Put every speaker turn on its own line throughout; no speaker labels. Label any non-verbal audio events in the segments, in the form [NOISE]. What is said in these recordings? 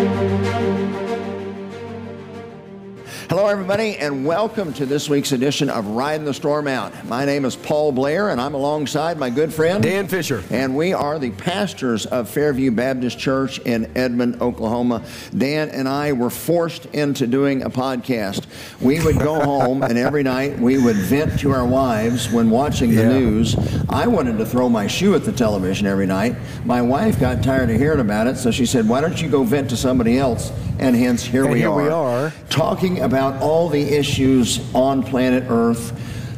Thank you. Hello, everybody, and welcome to this week's edition of Riding the Storm Out. My name is Paul Blair, and I'm alongside my good friend
Dan Fisher.
And we are the pastors of Fairview Baptist Church in Edmond, Oklahoma. Dan and I were forced into doing a podcast. We would go [LAUGHS] home, and every night we would vent to our wives when watching the
Yeah.
news. I wanted to throw my shoe at the television every night. My wife got tired of hearing about it, so she said, Why don't you go vent to somebody else? And hence, here,
And
we,
here
are,
we are.
talking about all the issues on planet Earth,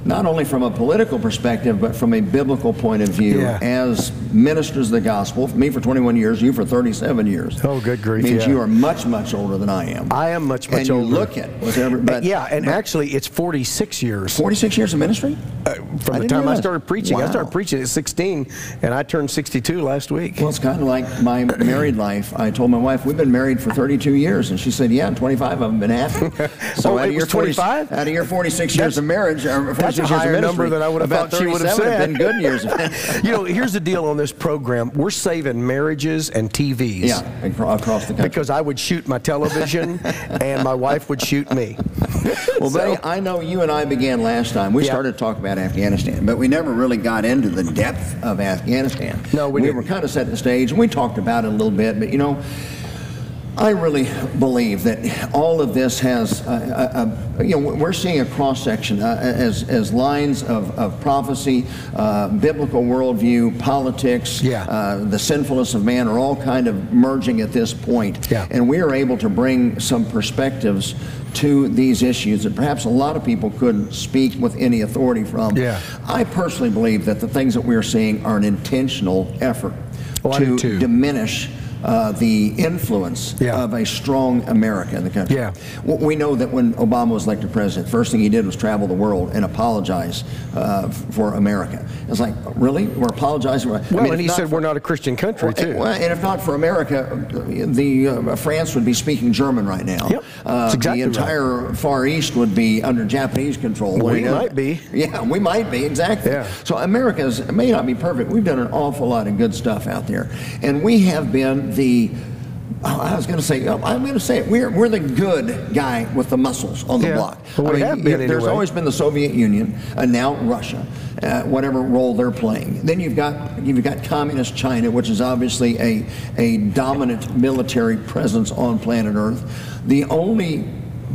not only from a political perspective, but from a biblical point of view.
Yeah.
As ministers of the gospel, me for 21 years, you for 37 years.
Oh, good grief,
Means
yeah.
you are much, much older than I am.
I am much, much older
and you look it. Was every, but
yeah, and actually, it's 46 years
46 years of ministry?
uh,
I
from the time I started preaching. I started preaching at 16, and I turned 62 last week.
Well, it's kind of like my married life. I told my wife we've been married for 32 years, and she said, "Yeah, 25 of them been happy." [LAUGHS]
Oh,
out of your
was
40
25?
out of your 46 years of marriage, or 46
that's a higher number than I would have
about
thought she would have said.
been good years. [LAUGHS]
you know, here's the deal on this program: we're saving marriages and TVs.
yeah, across the country.
Because I would shoot my television, [LAUGHS] and my wife would shoot me.
Well,
So-
buddy, I know you and I began last time. We
Yeah.
started to talk about Afghanistan, but we never really got into the depth of Afghanistan.
No, we didn't.
were kind of setting the stage, and we talked about it a little bit. But you know, I really believe that all of this has, uh, uh, uh, you know, we're seeing a cross section uh, as as lines of, of prophecy, uh, biblical worldview, politics,
Yeah.
uh, the sinfulness of man are all kind of merging at this point.
Yeah.
And we are able to bring some perspectives to these issues that perhaps a lot of people couldn't speak with any authority from.
Yeah.
I personally believe that the things that we're seeing are an intentional effort
Oh,
to diminish uh, the influence
Yeah.
of a strong America in the country.
Yeah.
We know that when Obama was elected president, first thing he did was travel the world and apologize uh, for America. It's like, really? We're apologizing? For, I
Well,
mean,
and he said
for-
we're not a Christian country too.
well, and if not for America, the uh, France would be speaking German right now.
Yep.
Uh,
exactly
the
right.
entire Far East would be under Japanese control.
We
know?
might be.
Yeah, we might be exactly.
Yeah.
So America's may not be perfect. We've done an awful lot of good stuff out there, and we have been the. oh, I was going to say, I'm going to say it. We're, we're the good guy with the muscles on the
Yeah.
block.
We have been
There's
anyway.
always been the Soviet Union, and now Russia, uh, whatever role they're playing. Then you've got you've got communist China, which is obviously a a dominant military presence on planet Earth. The only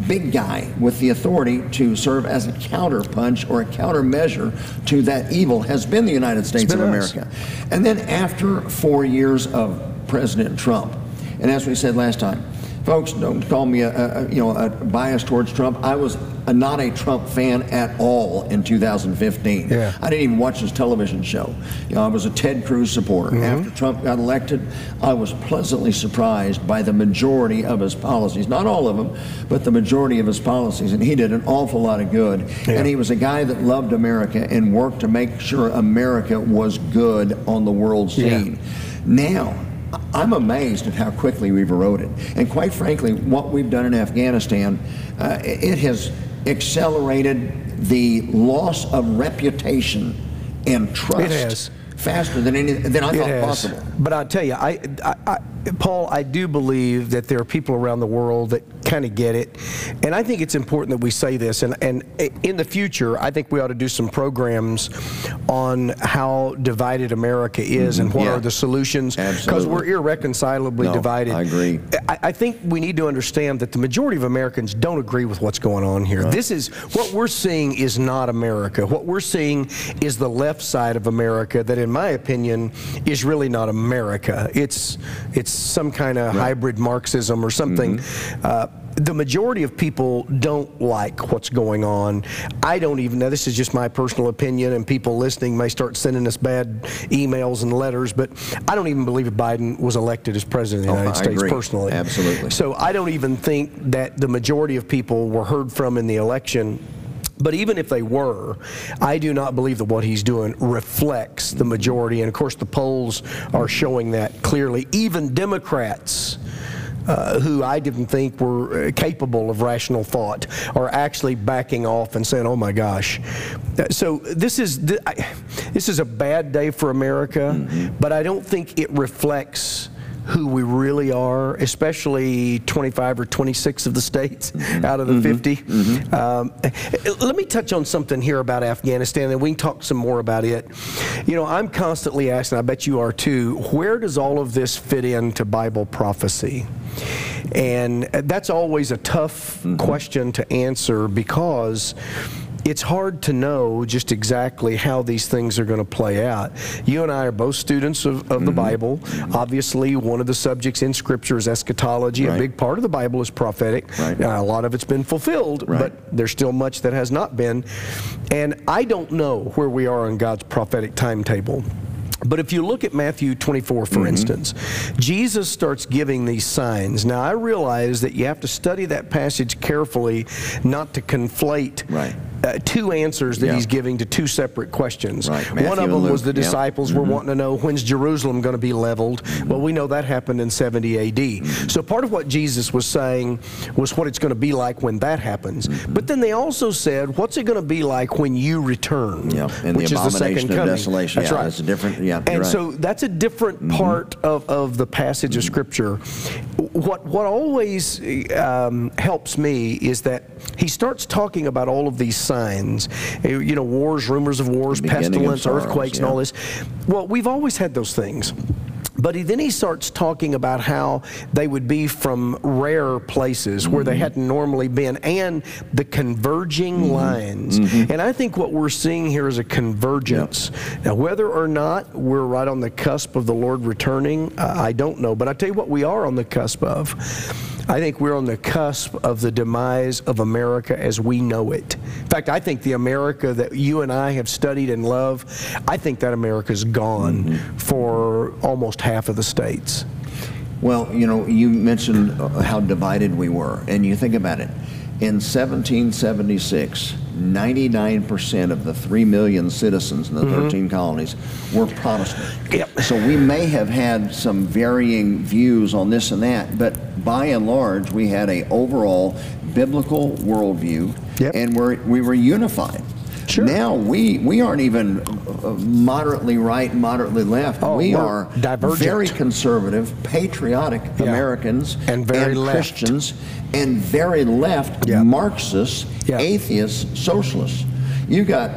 big guy with the authority to serve as a counterpunch or a countermeasure to that evil has been the United States of
us.
America. And then after four years of President Trump, and as we said last time, folks, don't call me a, a you know a bias towards Trump. I was a, not a Trump fan at all in 2015.
Yeah.
I didn't even watch his television show. You know, I was a Ted Cruz supporter.
Mm-hmm.
After Trump got elected, I was pleasantly surprised by the majority of his policies. Not all of them, but the majority of his policies. And he did an awful lot of good.
Yeah.
And he was a guy that loved America and worked to make sure America was good on the world
Yeah.
Now, I'm amazed at how quickly we've eroded. And quite frankly, what we've done in Afghanistan, uh, it has accelerated the loss of reputation and trust faster than any than I
It
thought
has.
possible.
But I tell you, I, I, I, Paul, I do believe that there are people around the world that kind of get it, and I think it's important that we say this. And, and in the future, I think we ought to do some programs on how divided America is and what
Yeah.
are the solutions because we're irreconcilably
No,
divided.
I agree.
I, I think we need to understand that the majority of Americans don't agree with what's going on here. This is what we're seeing is not America. What we're seeing is the left side of America that, in my opinion, is really not America. It's it's some kind of hybrid Marxism or something. Uh, the majority of people don't like what's going on. I don't even know. This is just my personal opinion, and people listening may start sending us bad emails and letters, but I don't even believe Biden was elected as president of the
Oh,
United
I
States
agree.
personally.
Absolutely.
So I don't even think that the majority of people were heard from in the election. But even if they were, I do not believe that what he's doing reflects the majority. And of course, the polls are showing that clearly. Even Democrats. Uh, who I didn't think were uh, capable of rational thought are actually backing off and saying, "Oh my gosh!" Uh, So this is this is a bad day for America, but I don't think it reflects who we really are, especially 25 or 26 of the states mm-hmm. out of the mm-hmm. 50. Mm-hmm. Um, let me touch on something here about Afghanistan, and we can talk some more about it. You know, I'm constantly asking, I bet you are too, where does all of this fit into Bible prophecy? And that's always a tough question to answer because it's hard to know just exactly how these things are going to play out. You and I are both students of, of the Bible. Obviously, one of the subjects in Scripture is eschatology. A big part of the Bible is prophetic.
Right.
Uh, a lot of it's been fulfilled,
Right.
but there's still much that has not been. And I don't know where we are on God's prophetic timetable. But if you look at Matthew 24, for
Mm-hmm.
instance, Jesus starts giving these signs. Now, I realize that you have to study that passage carefully not to conflate
Right.
Uh, two answers that
Yeah.
he's giving to two separate questions.
Right.
One of them was the
yeah. Mm-hmm.
disciples were wanting to know when's Jerusalem going to be leveled. Well, we know that happened in 70 AD.
Mm-hmm.
So part of what Jesus was saying was what it's going to be like when that happens.
Mm-hmm.
But then they also said, what's it going to be like when you return?
Yeah, and
which
the
is the second coming.
desolation.
That's
Yeah,
right.
that's a different- yeah,
And
right. Mm-hmm.
so that's a different part of, of the passage of Scripture. What what always um, helps me is that he starts talking about all of these signs, eh, you know, wars, rumors of wars, pestilence,
sorrows,
earthquakes, and all this. Well, we've always had those things. But he, then he starts talking about how they would be from rare places where they hadn't normally been and the converging lines. And I think what we're seeing here is a convergence. Now, whether or not we're right on the cusp of the Lord returning, uh, I don't know. But I tell you what, we are on the cusp of. I think we're on the cusp of the demise of America as we know it. In fact, I think the America that you and I have studied and love, I think that America's gone for almost half of the states.
Well, you know, you mentioned uh, how divided we were, and you think about it. In 1776, 99% of the 3 million citizens in the 13 colonies were Protestant.
Yep.
So we may have had some varying views on this and that, but by and large, we had a overall biblical worldview,
Yep.
and we're, we were unified.
Sure.
Now we we aren't even uh, moderately right, moderately left.
Oh,
we
we're divergent.
very conservative, patriotic
Yeah.
Americans
And very left.
Christians and very left
Yeah.
Marxists,
Yeah.
atheists, socialists. You got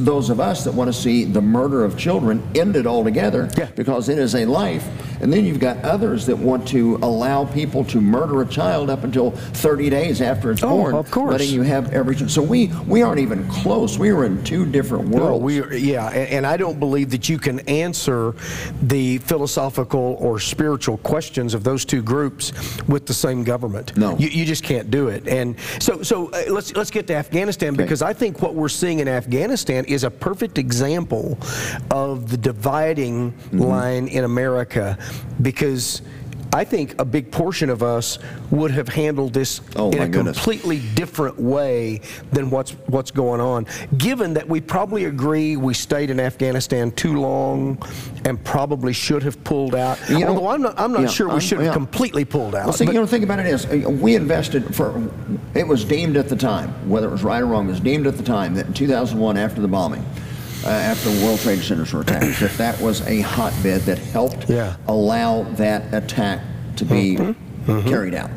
those of us that want to see the murder of children ended altogether because it is a life. And then you've got others that want to allow people to murder a child up until 30 days after it's
Oh,
born,
of course.
letting you have every. So we we aren't even close. We are in two different
No,
worlds.
we are, yeah, and, and I don't believe that you can answer the philosophical or spiritual questions of those two groups with the same government.
No.
you, you just can't do it. And so, so uh, let's let's get to Afghanistan because I think what we're seeing in Afghanistan is a perfect example of the dividing
Mm-hmm.
line in America because. I think a big portion of us would have handled this
Oh,
in a
goodness.
completely different way than what's what's going on. Given that we probably agree we stayed in Afghanistan too long and probably should have pulled out.
You know-
Although I'm not, I'm not
Yeah,
sure we
I'm-
should have
yeah.
completely pulled out.
Well, see,
but-
you know, think about it is uh, we invested for. It was deemed at the time, whether it was right or wrong, it was deemed at the time that in 2001, after the bombing, uh, after the World Trade Centers were attacked, that that was a hotbed that helped
Yeah.
allow that attack to be
Mm-hmm.
carried out.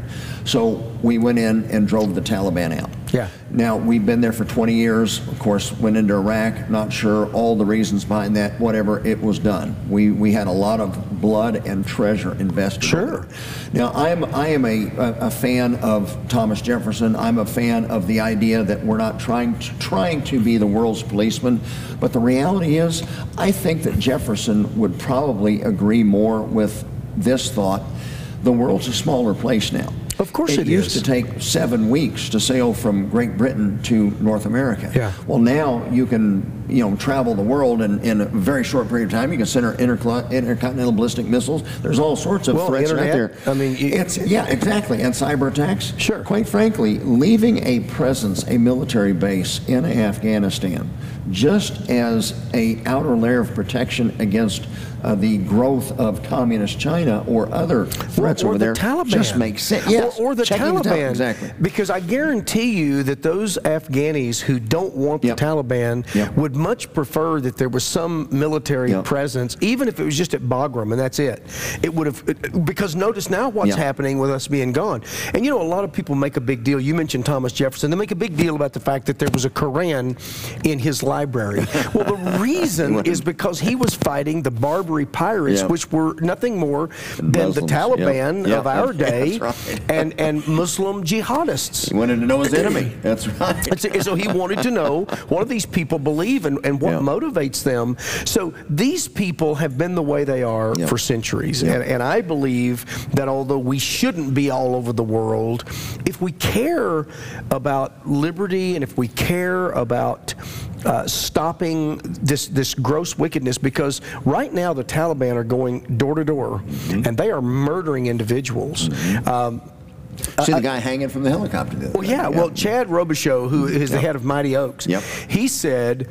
So we went in and drove the Taliban out.
Yeah.
Now we've been there for 20 years. Of course, went into Iraq. Not sure all the reasons behind that. Whatever, it was done. We we had a lot of blood and treasure invested.
Sure.
Now I'm I am a, a, a fan of Thomas Jefferson. I'm a fan of the idea that we're not trying to, trying to be the world's policeman, but the reality is, I think that Jefferson would probably agree more with this thought. The world's a smaller place now.
Of course it
used
is.
to take seven weeks to sail from Great Britain to North America.
Yeah.
Well, now you can, you know, travel the world in, in a very short period of time. You can send our intercl- intercontinental ballistic missiles. There's all sorts of
Well,
threats
internet,
out there.
I mean, you-
it's yeah, exactly, and cyber attacks.
Sure.
Quite frankly, leaving a presence, a military base in Afghanistan, just as a outer layer of protection against uh, the growth of communist China or other threats
or
over
the
there,
Taliban.
just makes sense. Yes,
or, or the
checking the
Taliban.
exactly.
Because I guarantee you that those Afghanis who don't want
Yep.
the Taliban
Yep.
would much prefer that there was some military
Yep.
presence, even if it was just at Bagram and that's it. It would have because notice now what's happening with us being gone. And you know, a lot of people make a big deal. You mentioned Thomas Jefferson. They make a big deal about the fact that there was a Koran in his library. well, the [LAUGHS] reason is because he was fighting the Barbary pirates,
Yep.
which were nothing more than the
Muslims. Yep.
Taliban
Yep.
of our [LAUGHS] day
right.
and, and Muslim jihadists.
He wanted to know his enemy. [CLEARS THROAT] That's right.
And so, he wanted to know what do these people believe and, and what motivates them. So these people have been the way they are for centuries. And, and I believe that although we shouldn't be all over the world, if we care about liberty and if we care about uh, stopping this, this gross wickedness, because right now the Taliban are going door to door
Mm-hmm.
and they are murdering individuals. Um,
See the guy hanging from the helicopter. the
well,
day.
yeah. Well, Chad Robichaux, who is the head of Mighty Oaks,
Yep.
he said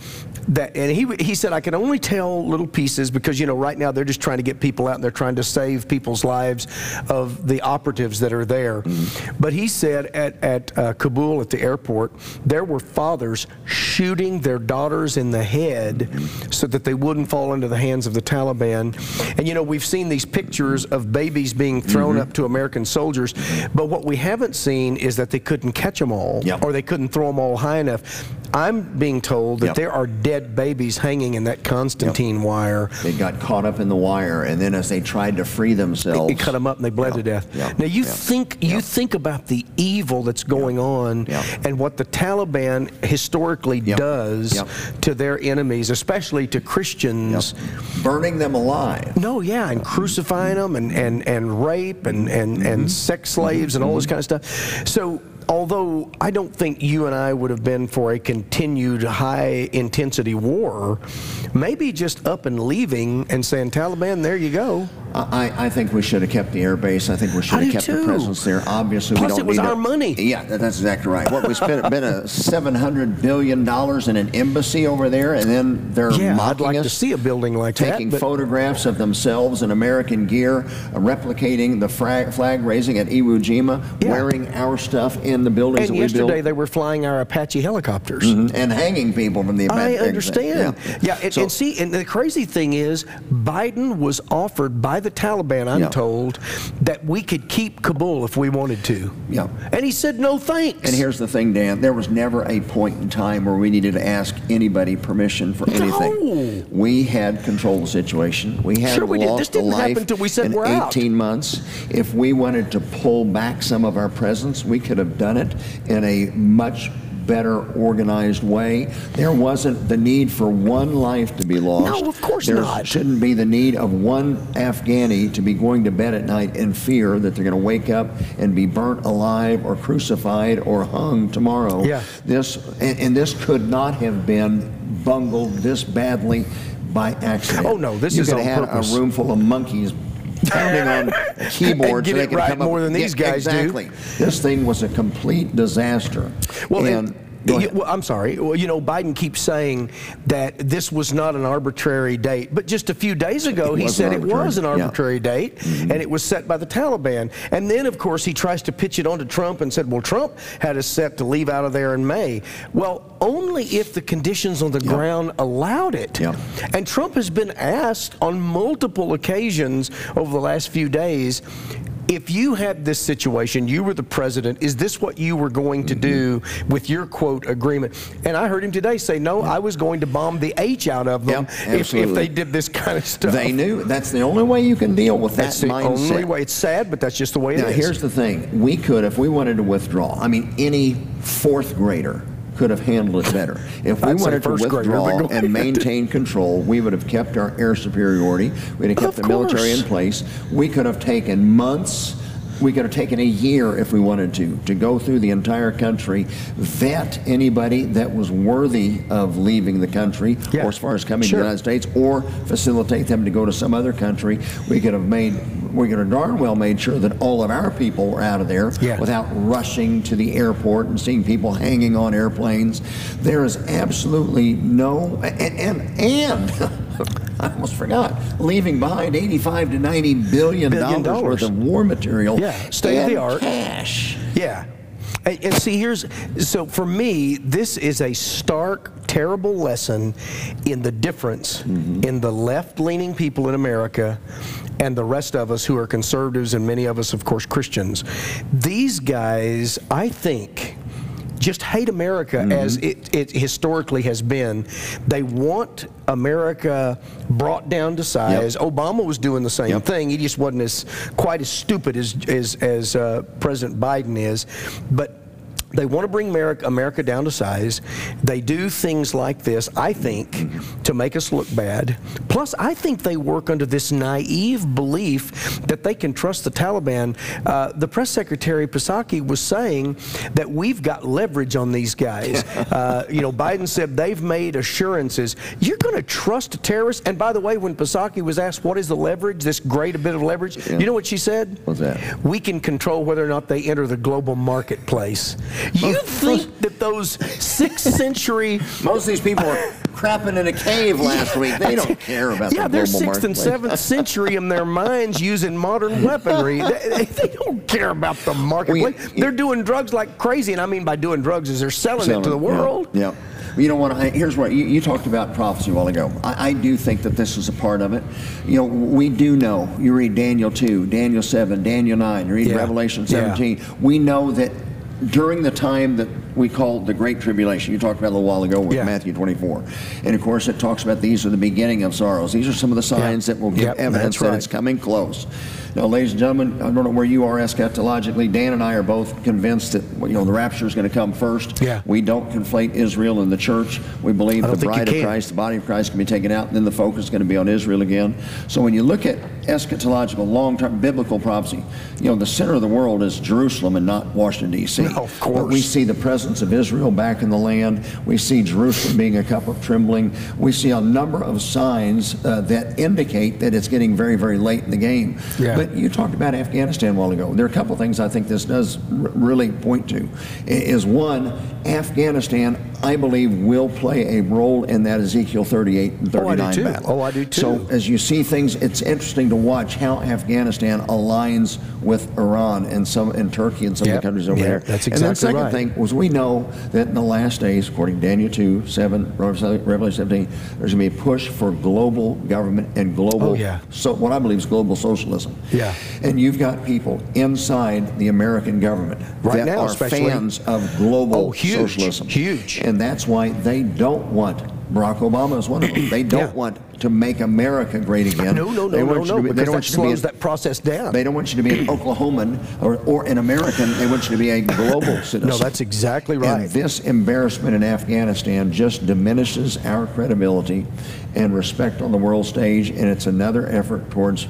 that, and he he said I can only tell little pieces because you know right now they're just trying to get people out and they're trying to save people's lives of the operatives that are there.
Mm-hmm.
But he said at at uh, Kabul at the airport there were fathers shooting their daughters in the head
Mm-hmm.
so that they wouldn't fall into the hands of the Taliban. And you know we've seen these pictures of babies being thrown
Mm-hmm.
up to American soldiers, but what we haven't seen is that they couldn't catch them all
Yep.
or they couldn't throw them all high enough. I'm being told that
Yep.
there are dead babies hanging in that Constantine wire.
They got caught up in the wire, and then as they tried to free themselves,
It cut them up and they bled to death. now you think you think about the evil that's going on and what the Taliban historically
Yep.
does
Yep.
to their enemies, especially to Christians.
burning them alive.
No, yeah, and crucifying them and, and, and rape and, and,
Mm-hmm.
and sex slaves and all this kind of stuff. So, although I don't think you and I would have been for a continued high intensity war, maybe just up and leaving and saying, Taliban, there you go.
I, I think we should have kept the air base. I think we should have kept
too.
the presence there. Obviously,
Plus
we don't
it was
need
our money.
Yeah, that's exactly right. What we spent been a seven hundred billion dollars in an embassy over there, and then they're
Yeah, I'd like
us,
to see a building like
taking
that.
photographs of themselves in American gear, replicating the flag, flag raising at Iwo Jima,
Yeah.
wearing our stuff in the buildings
and
that we
yesterday they were flying our Apache helicopters. Mm-hmm.
and hanging people from the.
Apache
I
understand. Yeah, and,
So-
and see, and the crazy thing is, Biden was offered by the Taliban, I'm
Yeah.
told, that we could keep Kabul if we wanted to.
Yeah.
And he said, no thanks.
And here's the thing, Dan. There was never a point in time where we needed to ask anybody permission for anything.
No.
We had control of the situation. We had
Sure we did. This didn't
life
happen till we said
in
we're out.
18 months. If we wanted to pull back some of our presence, we could have done it in a much better organized way. There wasn't the need for one life to be lost.
No, of course
there
not.
shouldn't be the need of one Afghani to be going to bed at night in fear that they're going to wake up and be burnt alive or crucified or hung tomorrow.
Yeah.
This and, and this could not have been bungled this badly by accident.
Oh, no, this
you
is
could
on
have
purpose.
a room full of monkeys pounding on [LAUGHS] keyboards
get
so they
it
could
right
come up-
more than these
Yeah,
guys do.
exactly. This thing was a complete disaster.
Well,
and,
and-
go
you- well, I'm sorry. Well, you know, Biden keeps saying that this was not an arbitrary date, but just a few days ago
It
he said it was an
yeah. Mm-hmm.
arbitrary date, and it was set by the Taliban. And then, of course, he tries to pitch it onto Trump and said, "Well, Trump had us set to leave out of there in May." Well, only if the conditions on the ground allowed it.
Yeah.
And Trump has been asked on multiple occasions over the last few days. If you had this situation, you were the president, is this what you were going to do
Mm-hmm.
with your quote agreement? And I heard him today say, no, I was going to bomb the H out of them
Yeah,
if, if they did this kind of stuff.
They knew that's the only way you can deal with that
That's the
mindset.
only way. It's sad, but that's just the way it
Now,
is.
here's the thing. We could, if we wanted to withdraw, I mean, any fourth grader could have handled it better. If we
I'd
wanted to
grader,
withdraw and maintain control, we would have kept our air superiority. We'd have kept
Of
the military in place. We could have taken months. We could have taken a year if we wanted to, to go through the entire country, vet anybody that was worthy of leaving the country,
Yeah.
or as far as coming
Sure.
to the United States, or facilitate them to go to some other country. We could have made, we could have darn well made sure that all of our people were out of there
Yeah.
without rushing to the airport and seeing people hanging on airplanes. There is absolutely no, and, and, and [LAUGHS] I almost forgot, leaving behind 85 to 90 billion,
Billion
dollars worth of war material
Yeah, state of the art.
cash.
Yeah. And, see, here's so for me, this is a stark, terrible lesson in the difference in the left leaning people in America and the rest of us who are conservatives, and many of us, of course, Christians. These guys, I think, just hate America as it, it historically has been. They want America brought down to size. Obama was doing the same
Yep.
thing. He just wasn't as quite as stupid as as, as uh, President Biden is, but. They want to bring America, America down to size. They do things like this, I think, to make us look bad. Plus, I think they work under this naive belief that they can trust the Taliban. Uh, the press secretary Psaki was saying that we've got leverage on these guys. [LAUGHS] uh, you know, Biden said they've made assurances. You're going to trust terrorists. And by the way, when Psaki was asked what is the leverage, this great bit of leverage, you know what she said?
What's that?
We can control whether or not they enter the global marketplace. You think that those sixth [LAUGHS] century
Most of these people are crapping in a cave last week. They don't [LAUGHS] care about
yeah,
the
they're sixth and seventh century in their minds using modern weaponry. [LAUGHS] They, they- don't care about the marketplace.
Well, you-
they're doing drugs like crazy, and I mean by doing drugs is they're selling, it to the world.
Yeah. You know what? I, here's what you, you talked about prophecy a while ago. I, I do think that this is a part of it. You know, we do know. You read Daniel 2, Daniel 7, Daniel 9, you read
Yeah.
Revelation
Yeah.
17. We know that during the time that we call the Great Tribulation, you talked about a little while ago with
Yeah.
Matthew 24. And of course, it talks about these are the beginning of sorrows. These are some of the signs that will give
Yep,
evidence
that's
that
right.
it's coming close. Now, ladies and gentlemen, I don't know where you are eschatologically. Dan and I are both convinced that you know the rapture is going to come first.
Yeah.
We don't conflate Israel and the church. We believe the bride of. Christ, the body of Christ, can be taken out, and then the focus is going to be on Israel again. So when you look at eschatological, long-term biblical prophecy, you know the center of the world is Jerusalem and not Washington D.C.
No, [LAUGHS] of
But we see the presence of Israel back in the land. We see Jerusalem being a cup of trembling. We see a number of signs uh, that indicate that it's getting very, very late in the game.
Yeah.
But you talked about Afghanistan a while ago. There are a couple of things I think this does r- really point to. Is one, Afghanistan, I believe, will play a role in that Ezekiel 38 and
Oh, I do
39
too.
battle.
Oh, I do too.
So as you see things, it's interesting to watch how Afghanistan aligns with Iran and some and Turkey and some of the countries over
Yeah,
there.
that's
and then
exactly
second
right.
thing was we know that in the last days, according to Daniel 2, 7, Revelation 17, there's going to be a push for global government and global,
Oh, yeah.
so what I believe is global socialism.
Yeah.
And you've got people inside the American government
Right
that
now,
are
especially.
fans of global
Oh, huge,
socialism.
huge.
And that's why they don't want, Barack Obama is one of them, they [CLEARS THROAT] don't
Yeah.
want to make America great again.
No, no,
They
no,
want
no,
you
no,
to be- they don't
that
want you to be
slows
a-
that process down.
they don't want you to be an [CLEARS THROAT] Oklahoman or, or an American. They want you to be a global citizen.
No, that's exactly right.
And this embarrassment in Afghanistan just diminishes our credibility and respect on the world stage, and it's another effort towards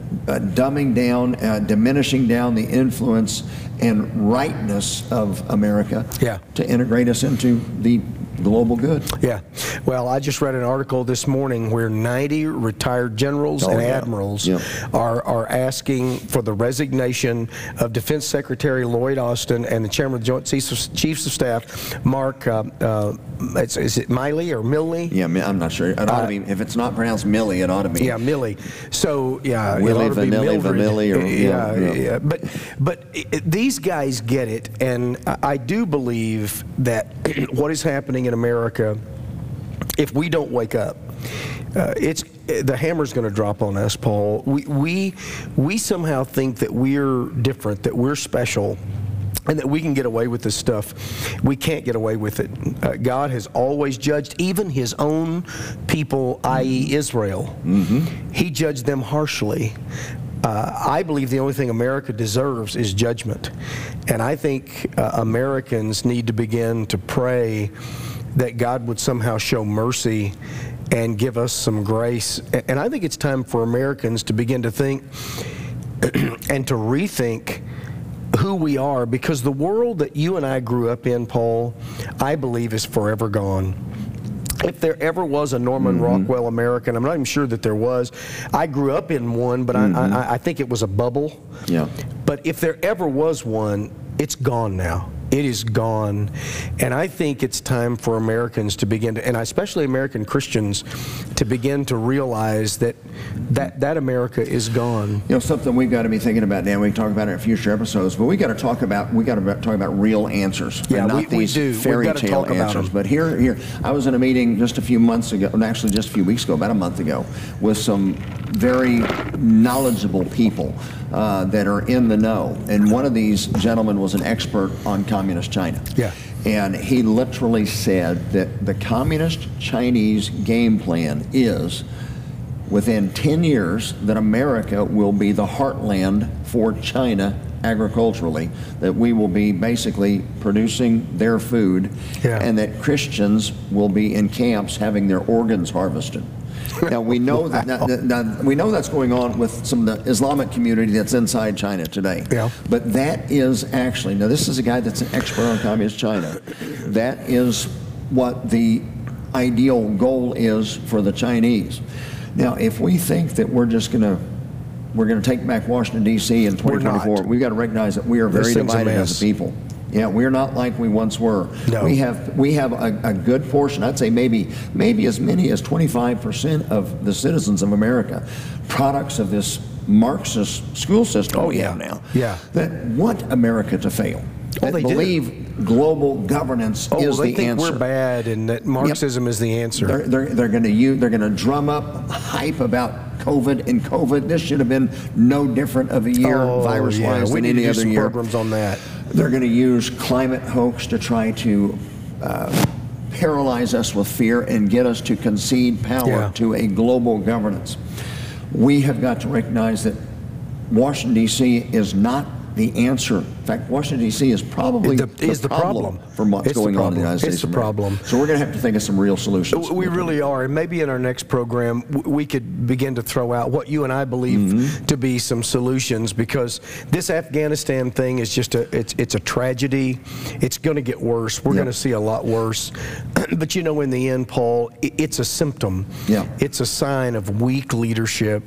dumbing down, uh, diminishing down the influence and rightness of America
Yeah.
to integrate us into the global good.
Yeah. Well, I just read an article this morning where 90 retired generals
Oh,
and
yeah.
admirals
Yeah.
are, are asking for the resignation of Defense Secretary Lloyd Austin and the Chairman of the Joint Chiefs of, Chiefs of Staff, Mark, uh, uh, it's, is it Miley or Milne?
Yeah, I'm not sure. It ought to be, if it's not pronounced Millie, it ought to be.
Uh, Yeah, Millie. So yeah,
Willy
it ought to be
Vanilli,
Mildred.
Vanilli, or-
yeah,
yeah,
yeah. But but these guys get it, and I, I do believe that [CLEARS THROAT] what is happening in America, if we don't wake up. Uh, it's the hammer's going to drop on us, Paul. We, we we somehow think that we're different, that we're special, and that we can get away with this stuff. We can't get away with it. Uh, God has always judged even His own people, i.e., Israel. He judged them harshly. Uh, I believe the only thing America deserves is judgment. And I think uh, Americans need to begin to pray that God would somehow show mercy and give us some grace. And I think it's time for Americans to begin to think [CLEARS THROAT] and to rethink who we are because the world that you and I grew up in, Paul, I believe is forever gone. If there ever was a Norman mm-hmm. Rockwell American, I'm not even sure that there was. I grew up in one, but I, I, mm-hmm. I think it was a bubble.
Yeah.
But if there ever was one, it's gone now. It is gone. And I think it's time for Americans to begin to, and especially American Christians, to begin to realize that that, that America is gone.
You know, something we've got to be thinking about now. We can talk about it in future episodes, but we got to talk about we got to talk about real answers,
Yeah,
and not
we- we
these
do. We've
fairy
got to
tale
talk about
answers. But here, here, I was in a meeting just a few months ago, and actually just a few weeks ago, about a month ago, with some very knowledgeable people uh, that are in the know. And one of these gentlemen was an expert on communist China.
Yeah.
And he literally said that the communist Chinese game plan is within 10 years that America will be the heartland for China agriculturally, that we will be basically producing their food,
Yeah.
and that Christians will be in camps having their organs harvested. [LAUGHS] Now we know that now, now, we know that's going on with some of the Islamic community that's inside China today.
Yeah.
But that is actually now this is a guy that's an expert on communist China. That is what the ideal goal is for the Chinese. Now, if we think that we're just going to we're going to take back Washington D.C. in 2024, we've got to recognize that we are very divided as a people. Yeah, we're not like we once were.
No.
We have we have a, a good portion. I'd say maybe maybe as many as 25 percent of the citizens of America, products of this Marxist school system
Oh, yeah.
now.
Yeah.
That want America to fail.
Oh,
that
they do.
believe global governance
Oh,
is
they
the
think
answer.
we're bad and that Marxism is the answer.
They're, they're, they're going to use, they're going to drum up hype about COVID and COVID. This should have been no different of a year
Oh,
virus
yeah.
than
need
any
to do
other
some
year.
programs on that.
They're going to use climate hoax to try to uh, paralyze us with fear and get us to concede power
Yeah.
to a global governance. We have got to recognize that Washington, D.C. is not the answer. In fact, Washington, D.C. is probably
The- is the problem.
for what's
It's
going on in the
problem.
United States.
It's the problem.
So we're going to have to think of some real solutions.
We really are, and maybe in our next program we could begin to throw out what you and I believe
Mm-hmm.
to be some solutions because this Afghanistan thing is just a it's it's a tragedy. It's going to get worse. We're
Yep.
going to see a lot worse. [CLEARS THROAT] but you know, in the end, Paul, it's a symptom.
Yeah.
It's a sign of weak leadership.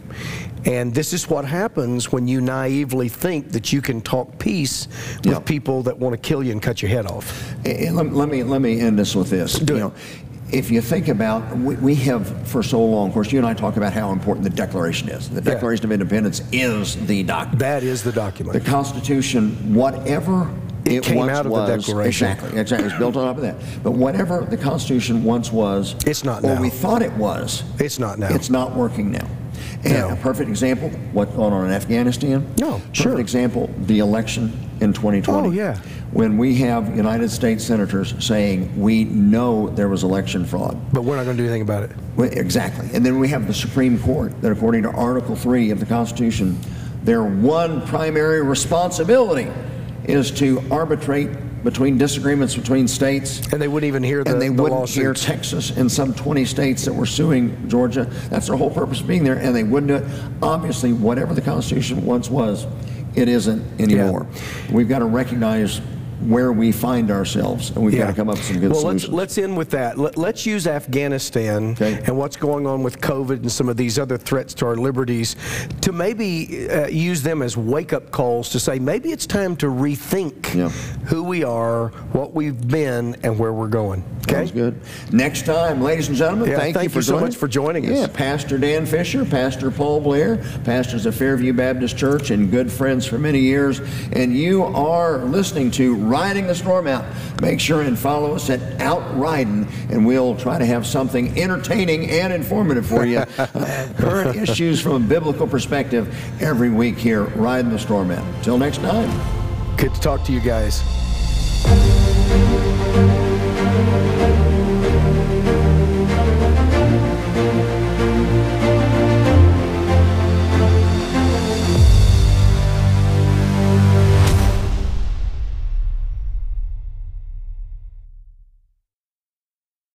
And this is what happens when you naively think that you can talk peace with
Yeah.
people that want to kill you and cut your head off.
And let, let me let me end this with this.
Do
you know, if you think about, we, we have for so long, of course, you and I talk about how important the Declaration is. The
Yeah.
Declaration of Independence is the document.
That is the document. The.
Constitution, whatever
It
it,
came out of the
was,
Declaration.
exactly, exactly, it's built on top of that. But whatever the Constitution once was,
It's not
or
now.
we thought it was,
It's not now.
it's not working now. And a perfect example, what's going on in Afghanistan?
No,
Perfect
sure.
example, the election in 2020.
Oh, yeah.
When we have United States senators saying, we know there was election fraud.
But we're not going to do anything about it.
Well, Exactly. And then we have the Supreme Court that, according to Article 3 of the Constitution, their one primary responsibility is to arbitrate between disagreements between states.
And they wouldn't even hear the,
and they
the
wouldn't hear. Texas and some 20 states that were suing Georgia. That's their whole purpose of being there, and they wouldn't do it. Obviously, whatever the Constitution once was, it isn't anymore. We've got to recognize where we find ourselves, and we've got to come up with some good
well,
solutions.
let's, let's end with that. Let, let's use Afghanistan
Okay.
and what's going on with COVID and some of these other threats to our liberties to maybe uh, use them as wake up calls to say maybe it's time to rethink
Yeah.
who we are, what we've been, and where we're going. Okay?
Sounds good. Next time, ladies and gentlemen,
Yeah,
thank,
thank
you for
you so much for joining us.
Yeah, Pastor Dan Fisher, Pastor Paul Blair, pastors of Fairview Baptist Church, and good friends for many years. And you are listening to Riding the Storm Out. Make sure and follow us at Outriding, and we'll try to have something entertaining and informative for you. [LAUGHS] Uh, current issues from a biblical perspective every week here, Riding the Storm Out. Till next time.
Good to talk to you guys.